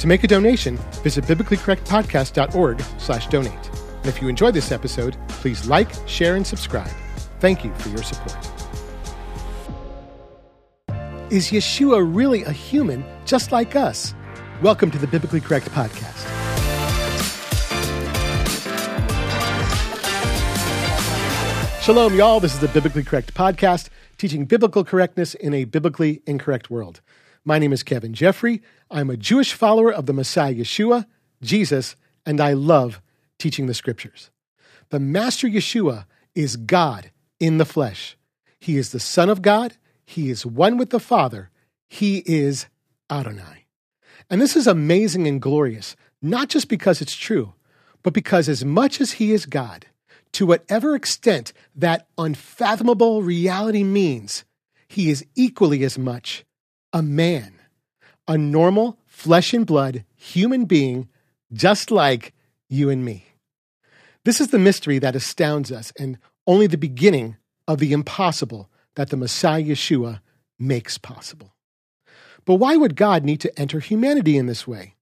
To make a donation, visit biblicallycorrectpodcast.org slash donate. And if you enjoyed this episode, please like, share, and subscribe. Thank you for your support. Is Yeshua really a human just like us? Welcome to the Biblically Correct Podcast. Shalom, y'all. This is the Biblically Correct Podcast, teaching biblical correctness in a biblically incorrect world. My name is Kevin Geoffrey. I'm a Jewish follower of the Messiah Yeshua, Jesus, and I love teaching the scriptures. The Master Yeshua is God in the flesh. He is the Son of God. He is one with the Father. He is Adonai. And this is amazing and glorious, not just because it's true, but because as much as He is God, to whatever extent that unfathomable reality means, He is equally as much a man, a normal flesh and blood human being, just like you and me. This is the mystery that astounds us and only the beginning of the impossible that the Messiah Yeshua makes possible. But why would God need to enter humanity in this way?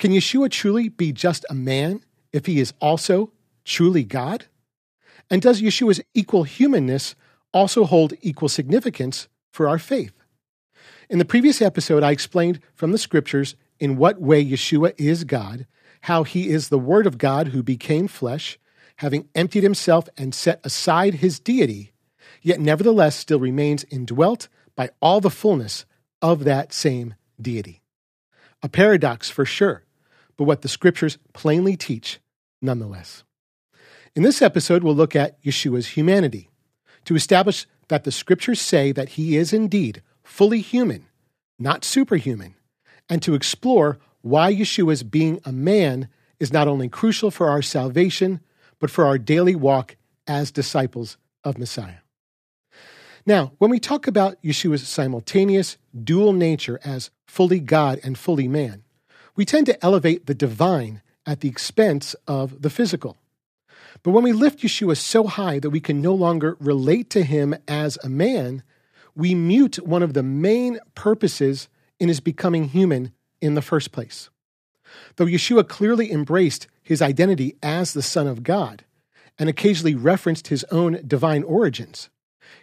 Can Yeshua truly be just a man if he is also truly God? And does Yeshua's equal humanness also hold equal significance for our faith? In the previous episode, I explained from the scriptures in what way Yeshua is God, how he is the Word of God who became flesh, having emptied himself and set aside his deity, yet nevertheless still remains indwelt by all the fullness of that same deity. A paradox for sure, but what the scriptures plainly teach nonetheless. In this episode, we'll look at Yeshua's humanity to establish that the scriptures say that he is indeed fully human, not superhuman, and to explore why Yeshua's being a man is not only crucial for our salvation, but for our daily walk as disciples of Messiah. Now, when we talk about Yeshua's simultaneous dual nature as fully God and fully man, we tend to elevate the divine at the expense of the physical. But when we lift Yeshua so high that we can no longer relate to him as a man, we mute one of the main purposes in his becoming human in the first place. Though Yeshua clearly embraced his identity as the Son of God and occasionally referenced his own divine origins,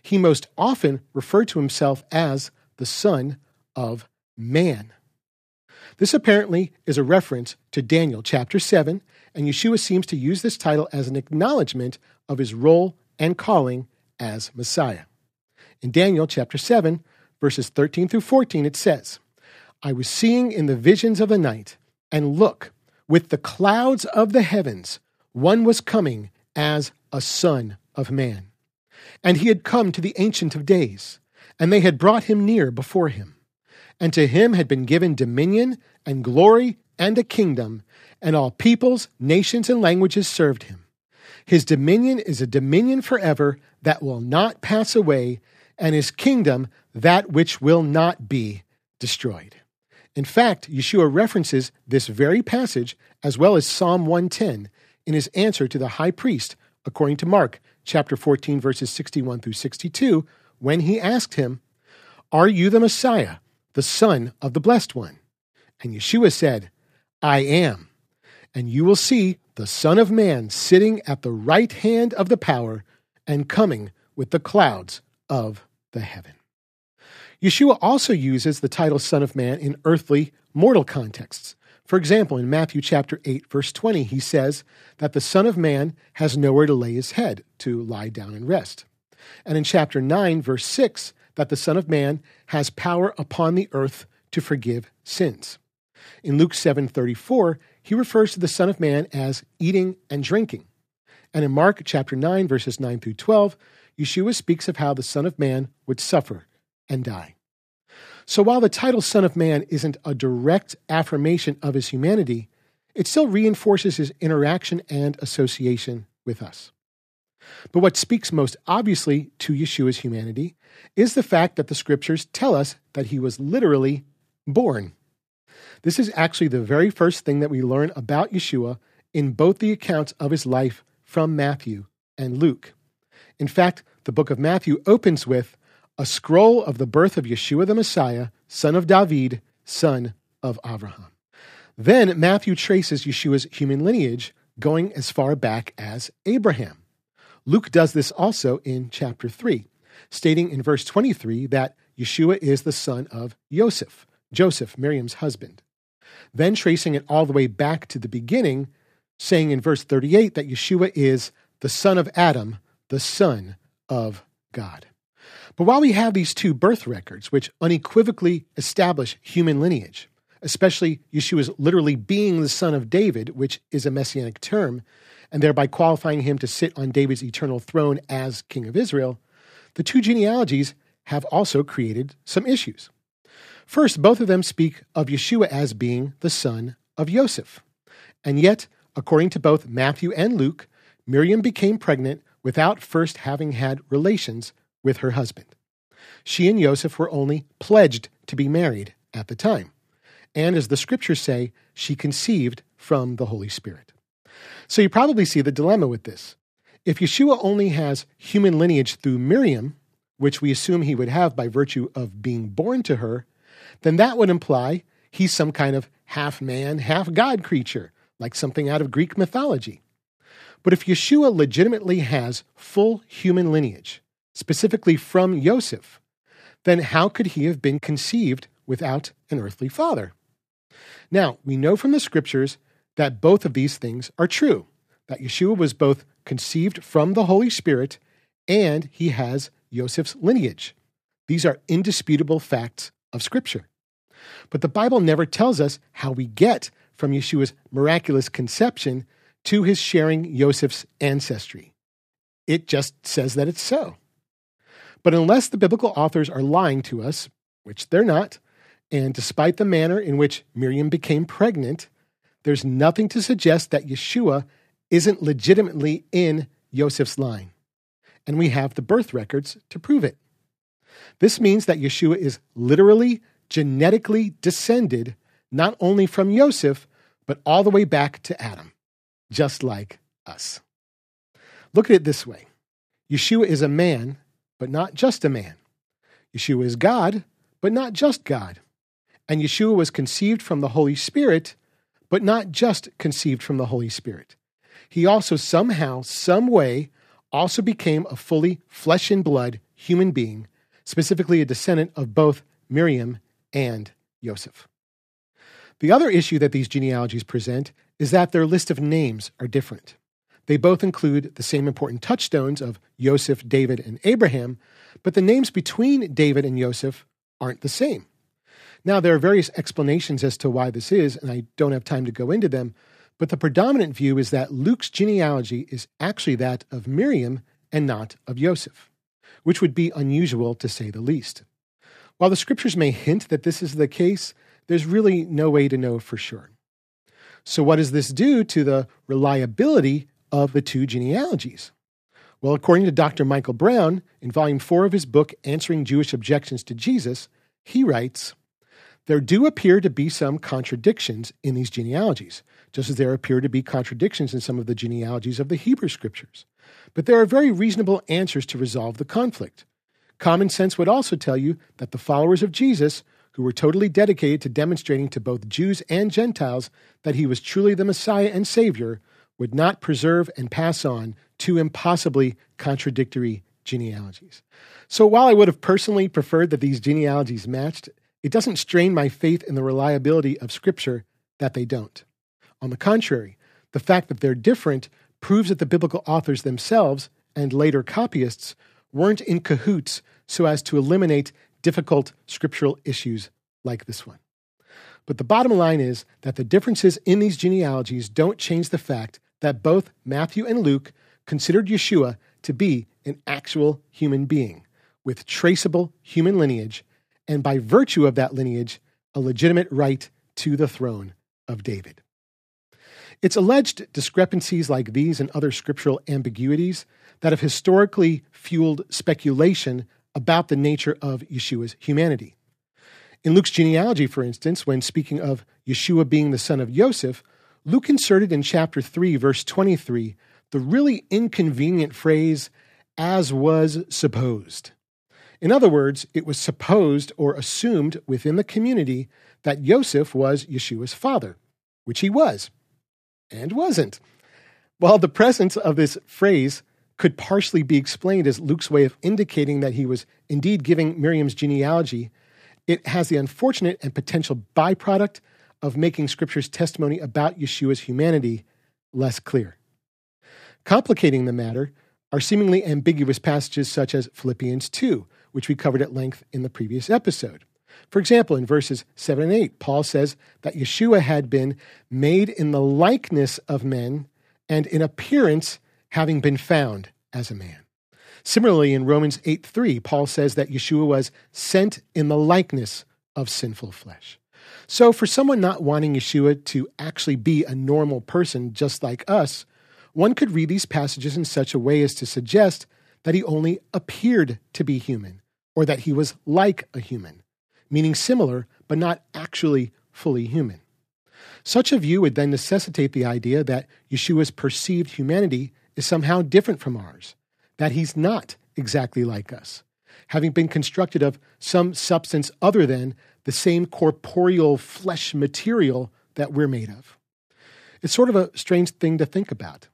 he most often referred to himself as the Son of Man. This apparently is a reference to Daniel chapter 7, and Yeshua seems to use this title as an acknowledgement of his role and calling as Messiah. In Daniel chapter 7, verses 13 through 14, it says, I was seeing in the visions of the night, and look, with the clouds of the heavens, one was coming as a son of man. And he had come to the Ancient of Days, and they had brought him near before him. And to him had been given dominion and glory and a kingdom, and all peoples, nations, and languages served him. His dominion is a dominion forever that will not pass away, and his kingdom that which will not be destroyed. In fact, Yeshua references this very passage as well as Psalm 110 in his answer to the high priest, according to Mark chapter 14, verses 61 through 62, when he asked him, Are you the Messiah, the Son of the Blessed One? And Yeshua said, I am. And you will see the Son of Man sitting at the right hand of the power and coming with the clouds of the heaven. Yeshua also uses the title Son of Man in earthly, mortal contexts. For example, in Matthew chapter 8, verse 20, he says that the Son of Man has nowhere to lay his head, to lie down and rest. And in chapter 9, verse 6, that the Son of Man has power upon the earth to forgive sins. In Luke 7:34, he refers to the Son of Man as eating and drinking. And in Mark chapter 9 verses 9 through 12, Yeshua speaks of how the Son of Man would suffer and die. So while the title Son of Man isn't a direct affirmation of his humanity, it still reinforces his interaction and association with us. But what speaks most obviously to Yeshua's humanity is the fact that the scriptures tell us that he was literally born. This is actually the very first thing that we learn about Yeshua in both the accounts of his life from Matthew and Luke. In fact, the book of Matthew opens with a scroll of the birth of Yeshua the Messiah, son of David, son of Abraham. Then Matthew traces Yeshua's human lineage going as far back as Abraham. Luke does this also in chapter 3, stating in verse 23 that Yeshua is the son of Joseph, Joseph, Miriam's husband. Then tracing it all the way back to the beginning, saying in verse 38 that Yeshua is the son of Adam, the son of God. But while we have these two birth records, which unequivocally establish human lineage, especially Yeshua's literally being the son of David, which is a messianic term, and thereby qualifying him to sit on David's eternal throne as king of Israel, the two genealogies have also created some issues. First, both of them speak of Yeshua as being the son of Joseph. And yet, according to both Matthew and Luke, Miriam became pregnant without first having had relations with her husband. She and Joseph were only pledged to be married at the time. And as the scriptures say, she conceived from the Holy Spirit. So you probably see the dilemma with this. If Yeshua only has human lineage through Miriam, which we assume he would have by virtue of being born to her, then that would imply he's some kind of half man, half God creature, like something out of Greek mythology. But if Yeshua legitimately has full human lineage, specifically from Joseph, then how could he have been conceived without an earthly father? Now, we know from the scriptures that both of these things are true, that Yeshua was both conceived from the Holy Spirit and he has Joseph's lineage. These are indisputable facts of Scripture. But the Bible never tells us how we get from Yeshua's miraculous conception to his sharing Joseph's ancestry. It just says that it's so. But unless the biblical authors are lying to us, which they're not, and despite the manner in which Miriam became pregnant, there's nothing to suggest that Yeshua isn't legitimately in Joseph's line. And we have the birth records to prove it. This means that Yeshua is literally, genetically descended not only from Joseph, but all the way back to Adam, just like us. Look at it this way Yeshua is a man but not just a man. Yeshua is God, but not just God. And Yeshua was conceived from the Holy Spirit, but not just conceived from the Holy Spirit. He also somehow, some way, also became a fully flesh and blood human being, specifically a descendant of both Miriam and Joseph. The other issue that these genealogies present is that their list of names are different. They both include the same important touchstones of Joseph, David, and Abraham, but the names between David and Joseph aren't the same. Now, there are various explanations as to why this is, and I don't have time to go into them, but the predominant view is that Luke's genealogy is actually that of Miriam and not of Joseph, which would be unusual to say the least. While the scriptures may hint that this is the case, there's really no way to know for sure. So, what does this do to the reliability of the two genealogies? Well, according to Dr. Michael Brown, in volume four of his book, Answering Jewish Objections to Jesus, he writes There do appear to be some contradictions in these genealogies, just as there appear to be contradictions in some of the genealogies of the Hebrew scriptures. But there are very reasonable answers to resolve the conflict. Common sense would also tell you that the followers of Jesus, who were totally dedicated to demonstrating to both Jews and Gentiles that he was truly the Messiah and Savior, would not preserve and pass on two impossibly contradictory genealogies. So while I would have personally preferred that these genealogies matched, it doesn't strain my faith in the reliability of Scripture that they don't. On the contrary, the fact that they're different proves that the biblical authors themselves and later copyists weren't in cahoots so as to eliminate difficult scriptural issues like this one. But the bottom line is that the differences in these genealogies don't change the fact that both Matthew and Luke considered Yeshua to be an actual human being with traceable human lineage, and by virtue of that lineage, a legitimate right to the throne of David. It's alleged discrepancies like these and other scriptural ambiguities that have historically fueled speculation about the nature of Yeshua's humanity. In Luke's genealogy, for instance, when speaking of Yeshua being the son of Joseph, Luke inserted in chapter 3, verse 23, the really inconvenient phrase, as was supposed. In other words, it was supposed or assumed within the community that Joseph was Yeshua's father, which he was and wasn't. While the presence of this phrase could partially be explained as Luke's way of indicating that he was indeed giving Miriam's genealogy, it has the unfortunate and potential byproduct of making Scripture's testimony about Yeshua's humanity less clear. Complicating the matter are seemingly ambiguous passages such as Philippians 2, which we covered at length in the previous episode. For example, in verses 7 and 8, Paul says that Yeshua had been made in the likeness of men and in appearance having been found as a man. Similarly, in Romans 8 3, Paul says that Yeshua was sent in the likeness of sinful flesh. So, for someone not wanting Yeshua to actually be a normal person just like us, one could read these passages in such a way as to suggest that he only appeared to be human, or that he was like a human, meaning similar, but not actually fully human. Such a view would then necessitate the idea that Yeshua's perceived humanity is somehow different from ours, that he's not exactly like us, having been constructed of some substance other than the same corporeal flesh material that we're made of. It's sort of a strange thing to think about.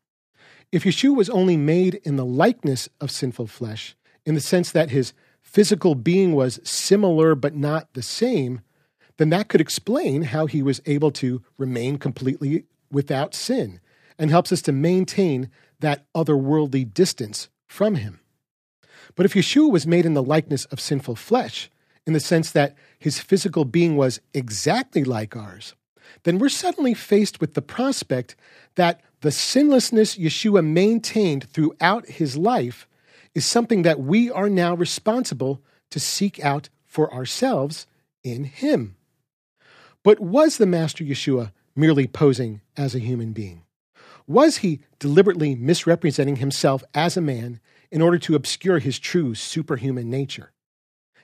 If Yeshua was only made in the likeness of sinful flesh, in the sense that his physical being was similar but not the same, then that could explain how he was able to remain completely without sin and helps us to maintain that otherworldly distance from him. But if Yeshua was made in the likeness of sinful flesh, in the sense that his physical being was exactly like ours, then we're suddenly faced with the prospect that the sinlessness Yeshua maintained throughout his life is something that we are now responsible to seek out for ourselves in him. But was the Master Yeshua merely posing as a human being? Was he deliberately misrepresenting himself as a man in order to obscure his true superhuman nature?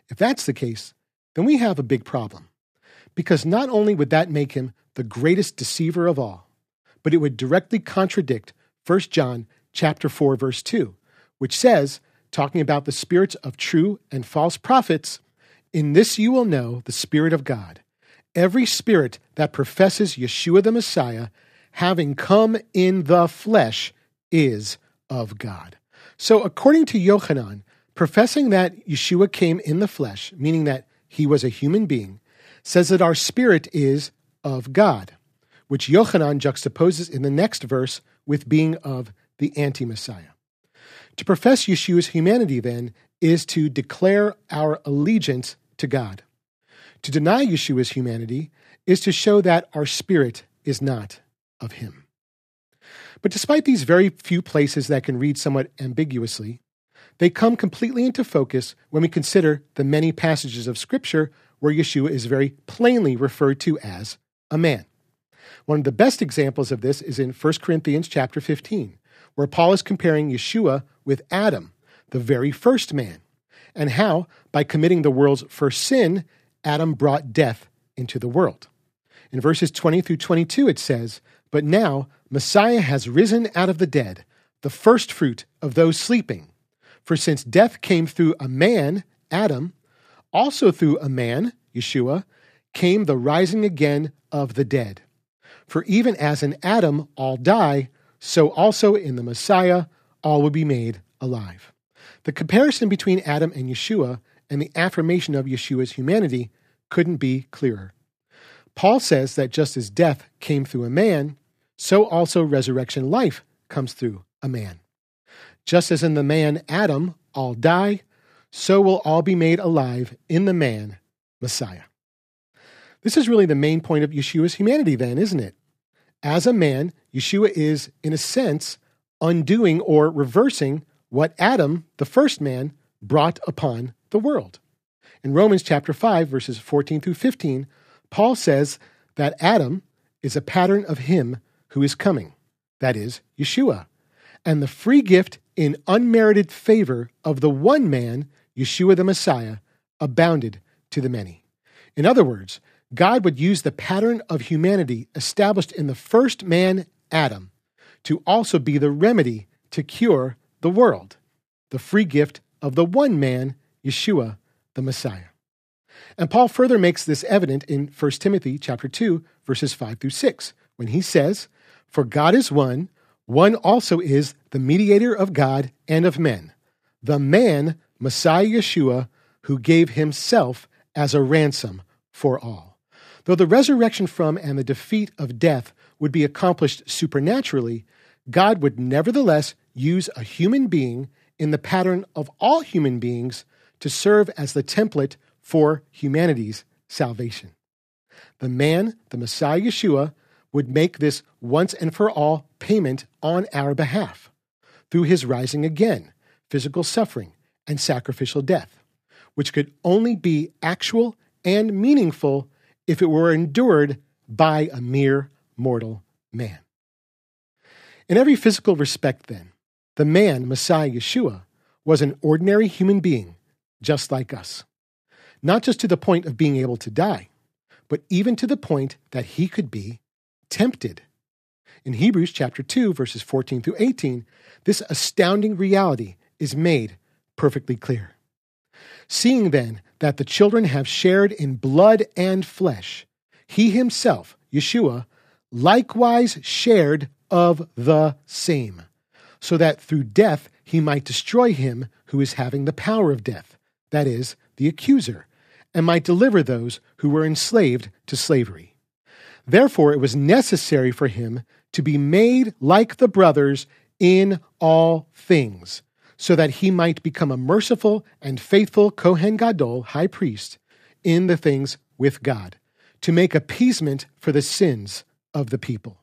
If that's the case, then we have a big problem. Because not only would that make him the greatest deceiver of all, but it would directly contradict 1 John chapter 4 verse 2, which says, talking about the spirits of true and false prophets, in this you will know the spirit of God. Every spirit that professes Yeshua the Messiah having come in the flesh, is of God. So, according to Yochanan, professing that Yeshua came in the flesh, meaning that he was a human being, says that our spirit is of God, which Yochanan juxtaposes in the next verse with being of the anti Messiah. To profess Yeshua's humanity, then, is to declare our allegiance to God. To deny Yeshua's humanity is to show that our spirit is not of him. But despite these very few places that can read somewhat ambiguously, they come completely into focus when we consider the many passages of Scripture where Yeshua is very plainly referred to as a man. One of the best examples of this is in 1 Corinthians chapter 15, where Paul is comparing Yeshua with Adam, the very first man, and how, by committing the world's first sin, Adam brought death into the world. In verses 20 through 22, it says, but now Messiah has risen out of the dead, the first fruit of those sleeping. For since death came through a man, Adam, also through a man, Yeshua, came the rising again of the dead. For even as in Adam all die, so also in the Messiah all will be made alive. The comparison between Adam and Yeshua and the affirmation of Yeshua's humanity couldn't be clearer. Paul says that just as death came through a man, so also resurrection life comes through a man. Just as in the man Adam all die, so will all be made alive in the man Messiah. This is really the main point of Yeshua's humanity, then, isn't it? As a man, Yeshua is, in a sense, undoing or reversing what Adam, the first man, brought upon the world. In Romans chapter 5, verses 14 through 15, Paul says that Adam is a pattern of him who is coming, that is, Yeshua, and the free gift in unmerited favor of the one man, Yeshua the Messiah, abounded to the many. In other words, God would use the pattern of humanity established in the first man, Adam, to also be the remedy to cure the world, the free gift of the one man, Yeshua the Messiah. And Paul further makes this evident in 1 Timothy chapter 2 verses 5 through 6, when he says, For God is one, one also is the mediator of God and of men, the man, Messiah Yeshua, who gave himself as a ransom for all. Though the resurrection from and the defeat of death would be accomplished supernaturally, God would nevertheless use a human being in the pattern of all human beings to serve as the template for humanity's salvation. The man, the Messiah Yeshua, would make this once and for all payment on our behalf through his rising again, physical suffering, and sacrificial death, which could only be actual and meaningful if it were endured by a mere mortal man. In every physical respect, then, the man, Messiah Yeshua, was an ordinary human being just like us. Not just to the point of being able to die, but even to the point that he could be tempted. In Hebrews chapter 2 verses 14 through 18, this astounding reality is made perfectly clear. Seeing then that the children have shared in blood and flesh, he himself, Yeshua, likewise shared of the same, so that through death he might destroy him who is having the power of death, that is, the accuser, and might deliver those who were enslaved to slavery. Therefore, it was necessary for him to be made like the brothers in all things, so that he might become a merciful and faithful Kohen Gadol, high priest, in the things with God, to make appeasement for the sins of the people.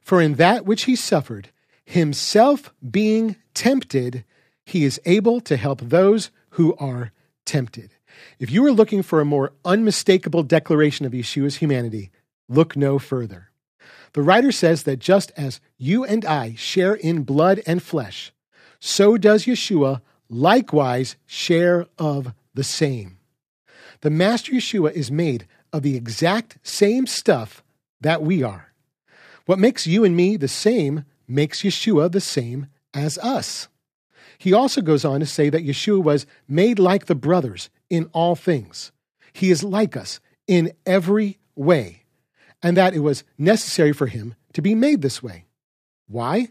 For in that which he suffered, himself being tempted, he is able to help those who are tempted. If you are looking for a more unmistakable declaration of Yeshua's humanity, look no further. The writer says that just as you and I share in blood and flesh, so does Yeshua likewise share of the same. The Master Yeshua is made of the exact same stuff that we are. What makes you and me the same makes Yeshua the same as us. He also goes on to say that Yeshua was made like the brothers in all things. He is like us in every way, and that it was necessary for him to be made this way. Why?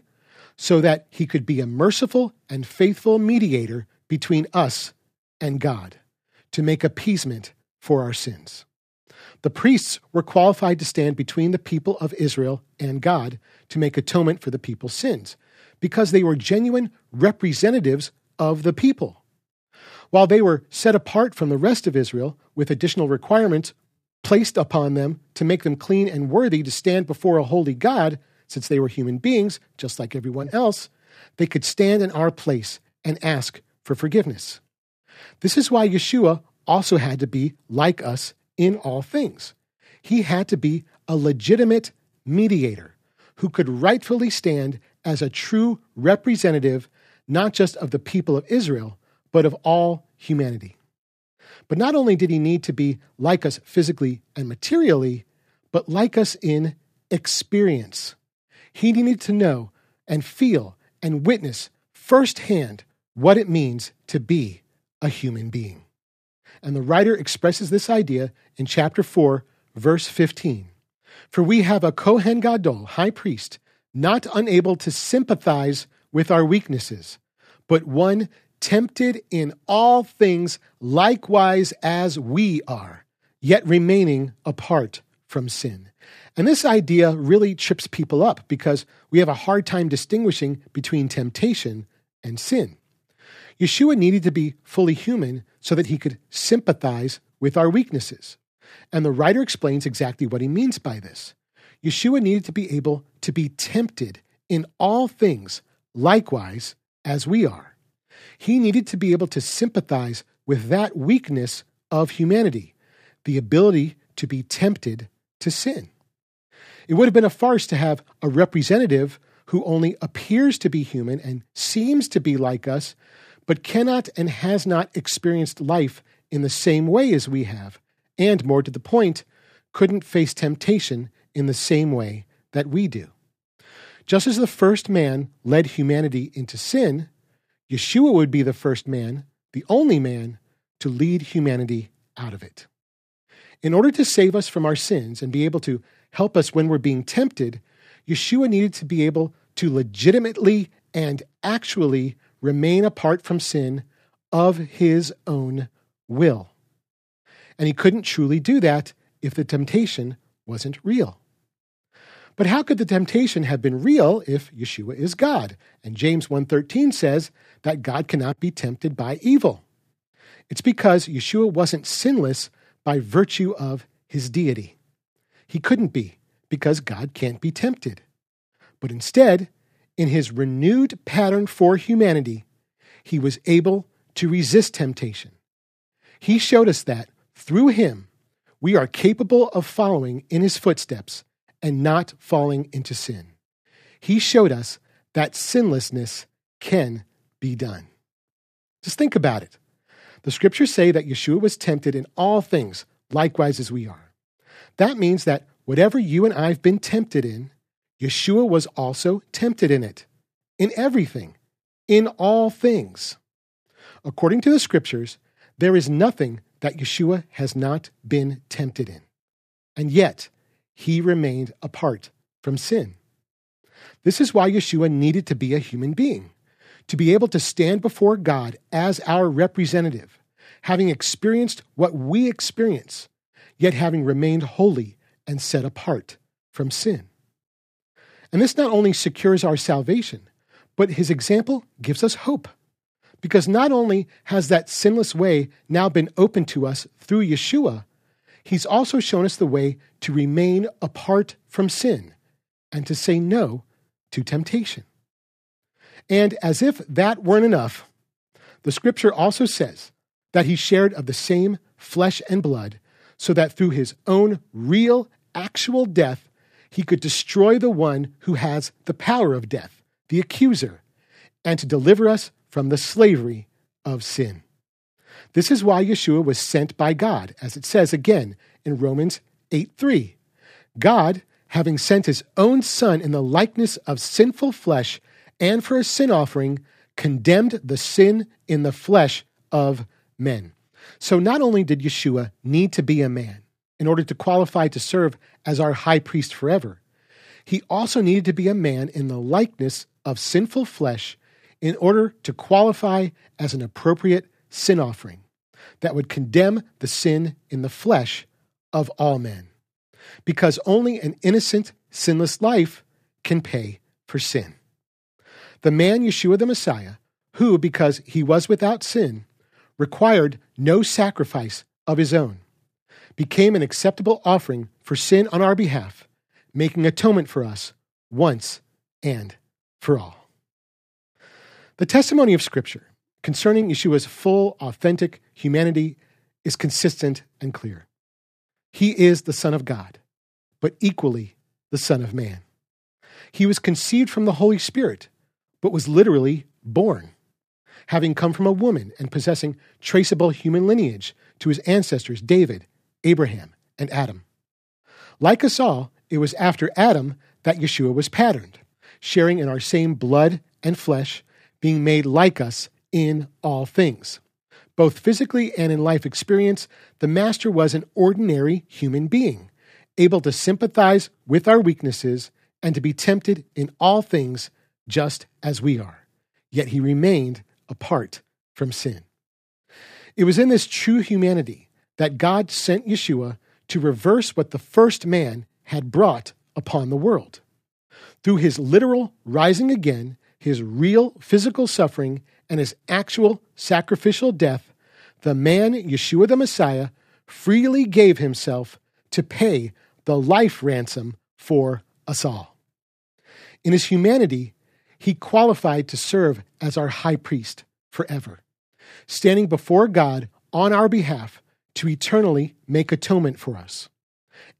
So that he could be a merciful and faithful mediator between us and God to make appeasement for our sins. The priests were qualified to stand between the people of Israel and God to make atonement for the people's sins because they were genuine representatives of the people. While they were set apart from the rest of Israel with additional requirements placed upon them to make them clean and worthy to stand before a holy God, since they were human beings, just like everyone else, they could stand in our place and ask for forgiveness. This is why Yeshua also had to be like us in all things. He had to be a legitimate mediator who could rightfully stand as a true representative, not just of the people of Israel, but of all humanity. But not only did he need to be like us physically and materially, but like us in experience. He needed to know and feel and witness firsthand what it means to be a human being. And the writer expresses this idea in chapter 4, verse 15. For we have a Kohen Gadol, high priest, not unable to sympathize with our weaknesses, but one tempted in all things likewise as we are, yet remaining apart from sin. And this idea really trips people up because we have a hard time distinguishing between temptation and sin. Yeshua needed to be fully human so that he could sympathize with our weaknesses. And the writer explains exactly what he means by this. Yeshua needed to be able to be tempted in all things, likewise as we are. He needed to be able to sympathize with that weakness of humanity, the ability to be tempted to sin. It would have been a farce to have a representative who only appears to be human and seems to be like us, but cannot and has not experienced life in the same way as we have, and more to the point, couldn't face temptation in the same way that we do. Just as the first man led humanity into sin, Yeshua would be the first man, the only man, to lead humanity out of it. In order to save us from our sins and be able to help us when we're being tempted, Yeshua needed to be able to legitimately and actually remain apart from sin of his own will. And he couldn't truly do that if the temptation wasn't real. But how could the temptation have been real if Yeshua is God? And James 1:13 says that God cannot be tempted by evil. It's because Yeshua wasn't sinless by virtue of his deity. He couldn't be because God can't be tempted. But instead, in his renewed pattern for humanity, he was able to resist temptation. He showed us that through him, we are capable of following in his footsteps and not falling into sin. He showed us that sinlessness can be done. Just think about it. The scriptures say that Yeshua was tempted in all things, likewise as we are. That means that whatever you and I have been tempted in, Yeshua was also tempted in it, in everything, in all things. According to the scriptures, there is nothing that Yeshua has not been tempted in. And yet, he remained apart from sin. This is why Yeshua needed to be a human being, to be able to stand before God as our representative, having experienced what we experience, yet having remained holy and set apart from sin. And this not only secures our salvation, but his example gives us hope. Because not only has that sinless way now been opened to us through Yeshua, he's also shown us the way to remain apart from sin and to say no to temptation. And as if that weren't enough, the scripture also says that he shared of the same flesh and blood, so that through his own real, actual death, he could destroy the one who has the power of death, the accuser, and to deliver us from the slavery of sin. This is why Yeshua was sent by God, as it says again in Romans 8 3. God, having sent his own Son in the likeness of sinful flesh and for a sin offering, condemned the sin in the flesh of men. So not only did Yeshua need to be a man in order to qualify to serve as our high priest forever, he also needed to be a man in the likeness of sinful flesh in order to qualify as an appropriate sin offering that would condemn the sin in the flesh of all men. Because only an innocent, sinless life can pay for sin. The man Yeshua the Messiah, who, because he was without sin, required no sacrifice of his own, became an acceptable offering for sin on our behalf, making atonement for us once and for all. The testimony of Scripture concerning Yeshua's full, authentic humanity is consistent and clear. He is the Son of God, but equally the Son of Man. He was conceived from the Holy Spirit, but was literally born having come from a woman and possessing traceable human lineage to his ancestors David, Abraham, and Adam. Like us all, it was after Adam that Yeshua was patterned, sharing in our same blood and flesh, being made like us in all things. Both physically and in life experience, the Master was an ordinary human being, able to sympathize with our weaknesses and to be tempted in all things just as we are. Yet he remained apart from sin. It was in this true humanity that God sent Yeshua to reverse what the first man had brought upon the world. Through his literal rising again, his real physical suffering, and his actual sacrificial death, the man, Yeshua the Messiah, freely gave himself to pay the life ransom for us all. In his humanity, he qualified to serve as our high priest forever, standing before God on our behalf to eternally make atonement for us.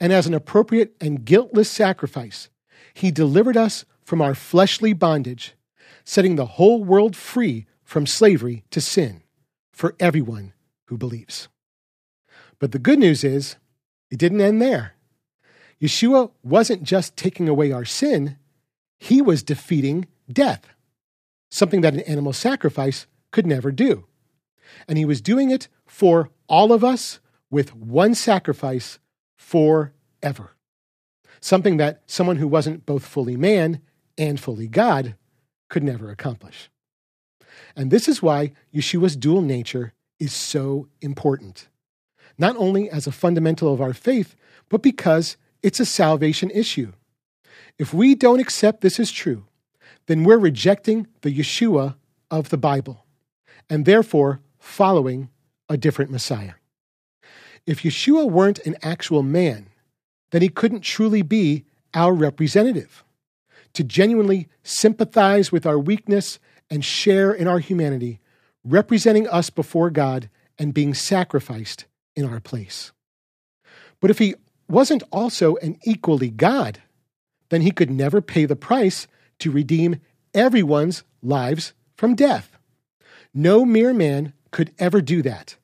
And as an appropriate and guiltless sacrifice, he delivered us from our fleshly bondage, setting the whole world free from slavery to sin for everyone who believes. But the good news is, it didn't end there. Yeshua wasn't just taking away our sin, he was defeating death, something that an animal sacrifice could never do. And he was doing it for all of us with one sacrifice forever. something that someone who wasn't both fully man and fully God could never accomplish. And this is why Yeshua's dual nature is so important, not only as a fundamental of our faith, but because it's a salvation issue. If we don't accept this is true, then we're rejecting the Yeshua of the Bible and therefore following a different Messiah. If Yeshua weren't an actual man, then he couldn't truly be our representative. To genuinely sympathize with our weakness and share in our humanity, representing us before God and being sacrificed in our place. But if he wasn't also an equally God, then he could never pay the price to redeem everyone's lives from death. No mere man could ever do that,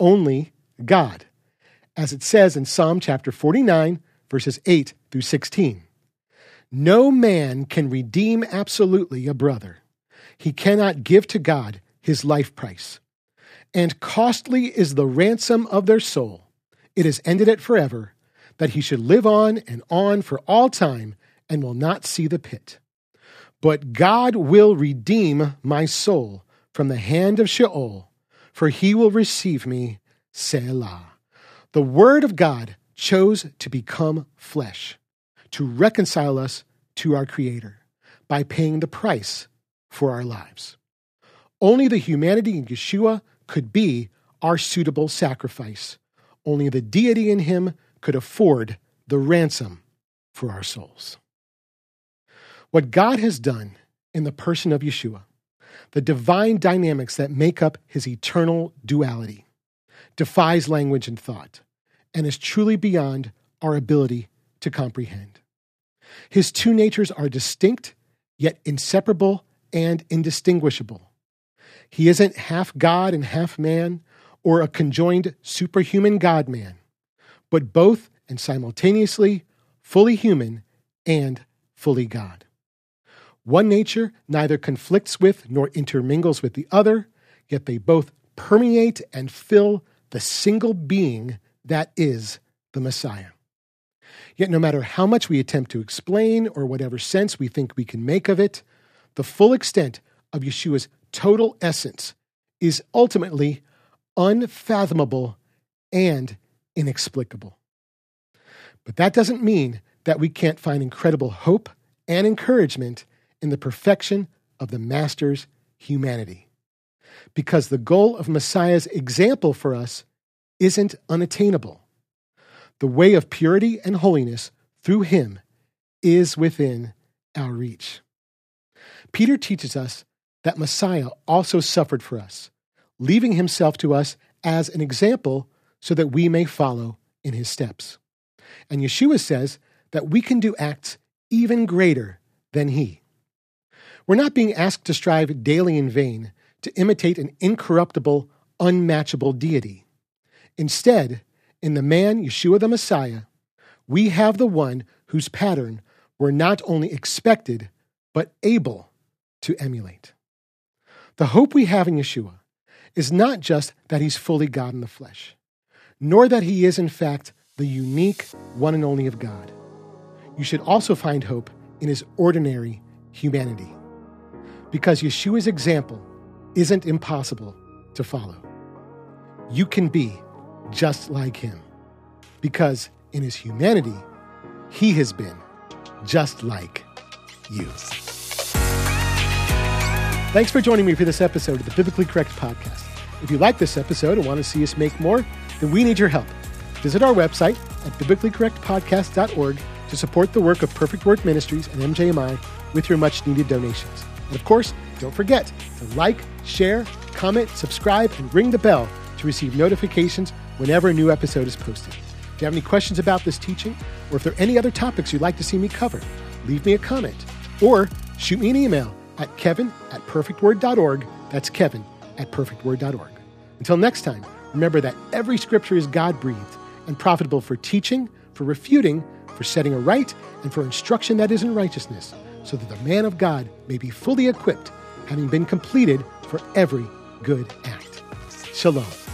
only God, as it says in Psalm chapter 49, verses 8 through 16. No man can redeem absolutely a brother. He cannot give to God his life price. And costly is the ransom of their soul. It has ended it forever, that he should live on and on for all time and will not see the pit. But God will redeem my soul from the hand of Sheol, for he will receive me, Selah. The word of God chose to become flesh, to reconcile us to our Creator by paying the price for our lives. Only the humanity in Yeshua could be our suitable sacrifice. Only the deity in him could afford the ransom for our souls. What God has done in the person of Yeshua, the divine dynamics that make up his eternal duality, defies language and thought, and is truly beyond our ability to comprehend. His two natures are distinct, yet inseparable and indistinguishable. He isn't half God and half man, or a conjoined superhuman God man, but both and simultaneously fully human and fully God. One nature neither conflicts with nor intermingles with the other, yet they both permeate and fill the single being that is the Messiah. Yet, no matter how much we attempt to explain or whatever sense we think we can make of it, the full extent of Yeshua's total essence is ultimately unfathomable and inexplicable. But that doesn't mean that we can't find incredible hope and encouragement in the perfection of the Master's humanity. Because the goal of Messiah's example for us isn't unattainable. The way of purity and holiness through him is within our reach. Peter teaches us that Messiah also suffered for us, leaving himself to us as an example so that we may follow in his steps. And Yeshua says that we can do acts even greater than he. We're not being asked to strive daily in vain to imitate an incorruptible, unmatchable deity. Instead, in the man Yeshua the Messiah, we have the one whose pattern we're not only expected, but able to emulate. The hope we have in Yeshua is not just that he's fully God in the flesh, nor that he is, in fact, the unique one and only of God. You should also find hope in his ordinary humanity because Yeshua's example isn't impossible to follow. You can be just like him because in his humanity, he has been just like you. Thanks for joining me for this episode of the Biblically Correct Podcast. If you like this episode and want to see us make more, then we need your help. Visit our website at biblicallycorrectpodcast.org to support the work of Perfect Word Ministries and MJMI with your much needed donations. And of course, don't forget to like, share, comment, subscribe, and ring the bell to receive notifications whenever a new episode is posted. If you have any questions about this teaching, or if there are any other topics you'd like to see me cover, leave me a comment or shoot me an email at kevin at perfectword.org. That's kevin at perfectword.org. Until next time, remember that every scripture is God breathed and profitable for teaching, for refuting, for setting a right, and for instruction that is in righteousness so that the man of God may be fully equipped, having been completed for every good act. Shalom.